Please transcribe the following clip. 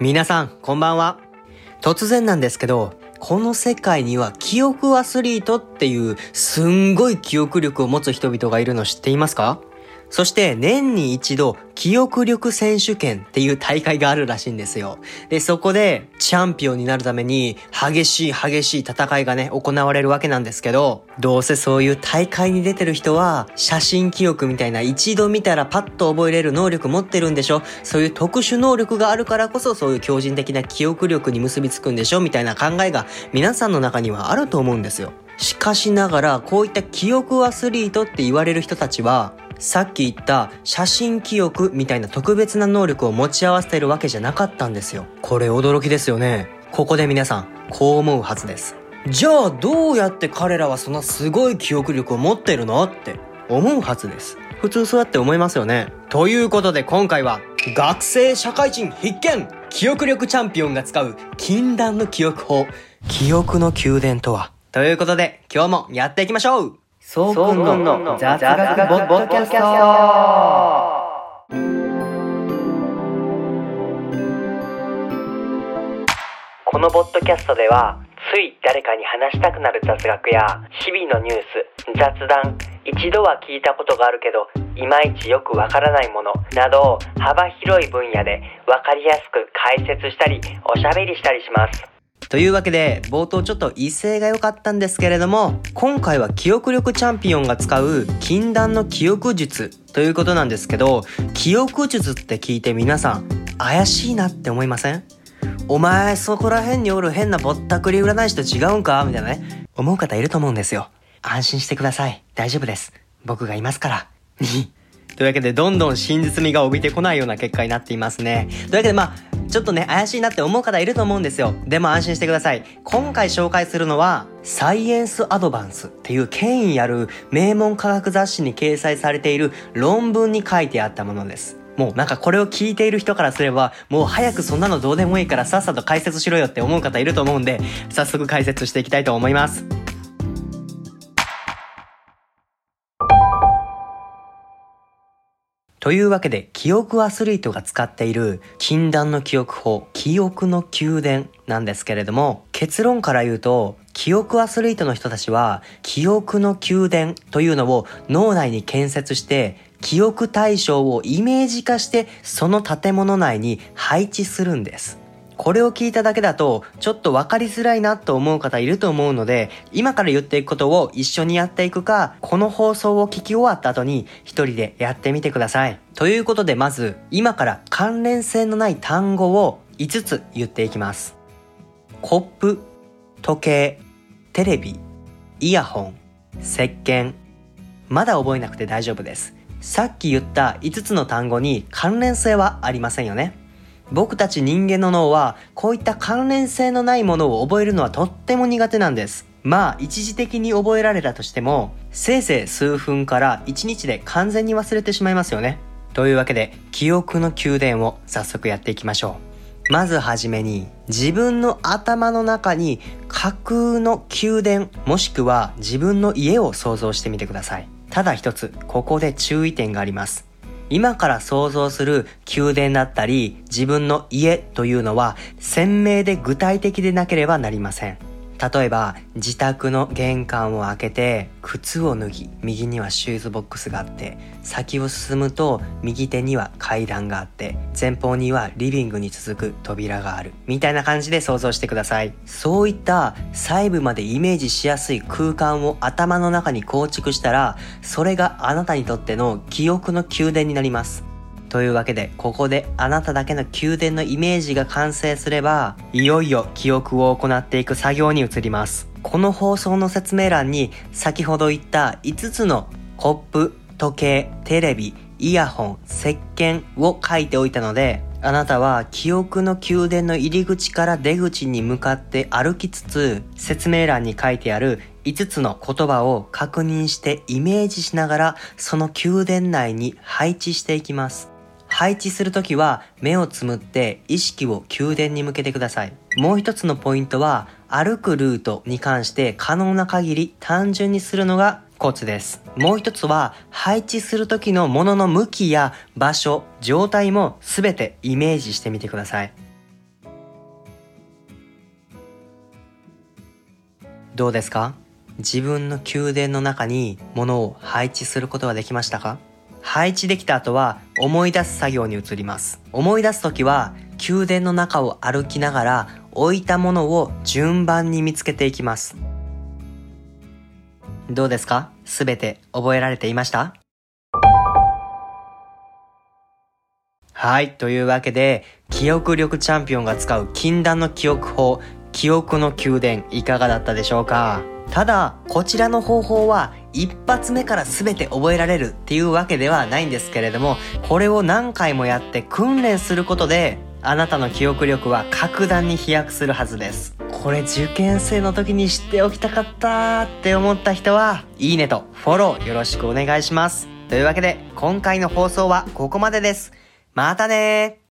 皆さん、こんばんは。突然なんですけど、この世界には記憶アスリートっていうすんごい記憶力を持つ人々がいるの知っていますか？そして年に一度記憶力選手権っていう大会があるらしいんですよ。で、そこでチャンピオンになるために激しい激しい戦いがね、行われるわけなんですけど、どうせそういう大会に出てる人は写真記憶みたいな一度見たらパッと覚えれる能力持ってるんでしょ？そういう特殊能力があるからこそそういう強靭的な記憶力に結びつくんでしょ？みたいな考えが皆さんの中にはあると思うんですよ。しかしながら、こういった記憶アスリートって言われる人たちは、さっき言った写真記憶みたいな特別な能力を持ち合わせてるわけじゃなかったんですよ。これ驚きですよね。ここで皆さん、こう思うはずです。じゃあどうやって彼らはそんなすごい記憶力を持ってるのって思うはずです。普通そうやって思いますよね。ということで今回は学生社会人必見記憶力チャンピオンが使う禁断の記憶法記憶の宮殿とはということで今日もやっていきましょうそうくんの雑学ボッドキャスト。このボッドキャストではつい誰かに話したくなる雑学や日々のニュース雑談一度は聞いたことがあるけどいまいちよくわからないものなど幅広い分野でわかりやすく解説したりおしゃべりしたりします。というわけで、冒頭ちょっと威勢が良かったんですけれども、今回は記憶力チャンピオンが使う禁断の記憶術ということなんですけど、記憶術って聞いて皆さん、怪しいなって思いません？お前そこら辺におる変なぼったくり占い師と違うんか？みたいなね。思う方いると思うんですよ。安心してください。大丈夫です。僕がいますから。というわけで、どんどん真実味が帯びてこないような結果になっていますね。というわけで、まあ、ちょっとね、怪しいなって思う方いると思うんですよ。でも安心してください。今回紹介するのは、サイエンスアドバンスっていう権威ある名門科学雑誌に掲載されている論文に書いてあったものです。もうなんかこれを聞いている人からすれば、もう早くそんなのどうでもいいからさっさと解説しろよって思う方いると思うんで、早速解説していきたいと思います。というわけで、記憶アスリートが使っている禁断の記憶法、記憶の宮殿なんですけれども、結論から言うと、記憶アスリートの人たちは、記憶の宮殿というのを脳内に建設して、記憶対象をイメージ化して、その建物内に配置するんです。これを聞いただけだと、ちょっと分かりづらいなと思う方いると思うので、今から言っていくことを一緒にやっていくか、この放送を聞き終わった後に一人でやってみてください。ということでまず、今から関連性のない単語を5つ言っていきます。コップ、時計、テレビ、イヤホン、石鹸。まだ覚えなくて大丈夫です。さっき言った5つの単語に関連性はありませんよね。僕たち人間の脳はこういった関連性のないものを覚えるのはとっても苦手なんです。まあ一時的に覚えられたとしてもせいぜい数分から1日で完全に忘れてしまいますよね。というわけで記憶の宮殿を早速やっていきましょう。まずはじめに自分の頭の中に架空の宮殿もしくは自分の家を想像してみてください。ただ一つここで注意点があります。今から想像する宮殿だったり自分の家というのは鮮明で具体的でなければなりません。例えば自宅の玄関を開けて靴を脱ぎ右にはシューズボックスがあって先を進むと右手には階段があって前方にはリビングに続く扉があるみたいな感じで想像してください。そういった細部までイメージしやすい空間を頭の中に構築したらそれがあなたにとっての記憶の宮殿になります。というわけで、ここであなただけの宮殿のイメージが完成すれば、いよいよ記憶を行っていく作業に移ります。この放送の説明欄に先ほど言った5つのコップ、時計、テレビ、イヤホン、石鹸を書いておいたので、あなたは記憶の宮殿の入り口から出口に向かって歩きつつ、説明欄に書いてある5つの言葉を確認してイメージしながら、その宮殿内に配置していきます。配置するときは目をつむって意識を宮殿に向けてください。もう一つのポイントは歩くルートに関して可能な限り単純にするのがコツです。もう一つは配置する時のものの向きや場所、状態もすべてイメージしてみてください。どうですか？自分の宮殿の中に物を配置することはできましたか？配置できた後は思い出す作業に移ります。思い出す時は宮殿の中を歩きながら置いたものを順番に見つけていきます。どうですか？すべて覚えられていました？はい。というわけで、記憶力チャンピオンが使う禁断の記憶法、記憶の宮殿、いかがだったでしょうか？ただ、こちらの方法は、一発目から全て覚えられるっていうわけではないんですけれども、これを何回もやって訓練することで、あなたの記憶力は格段に飛躍するはずです。これ受験生の時に知っておきたかったって思った人は、いいねとフォローよろしくお願いします。というわけで、今回の放送はここまでです。またねー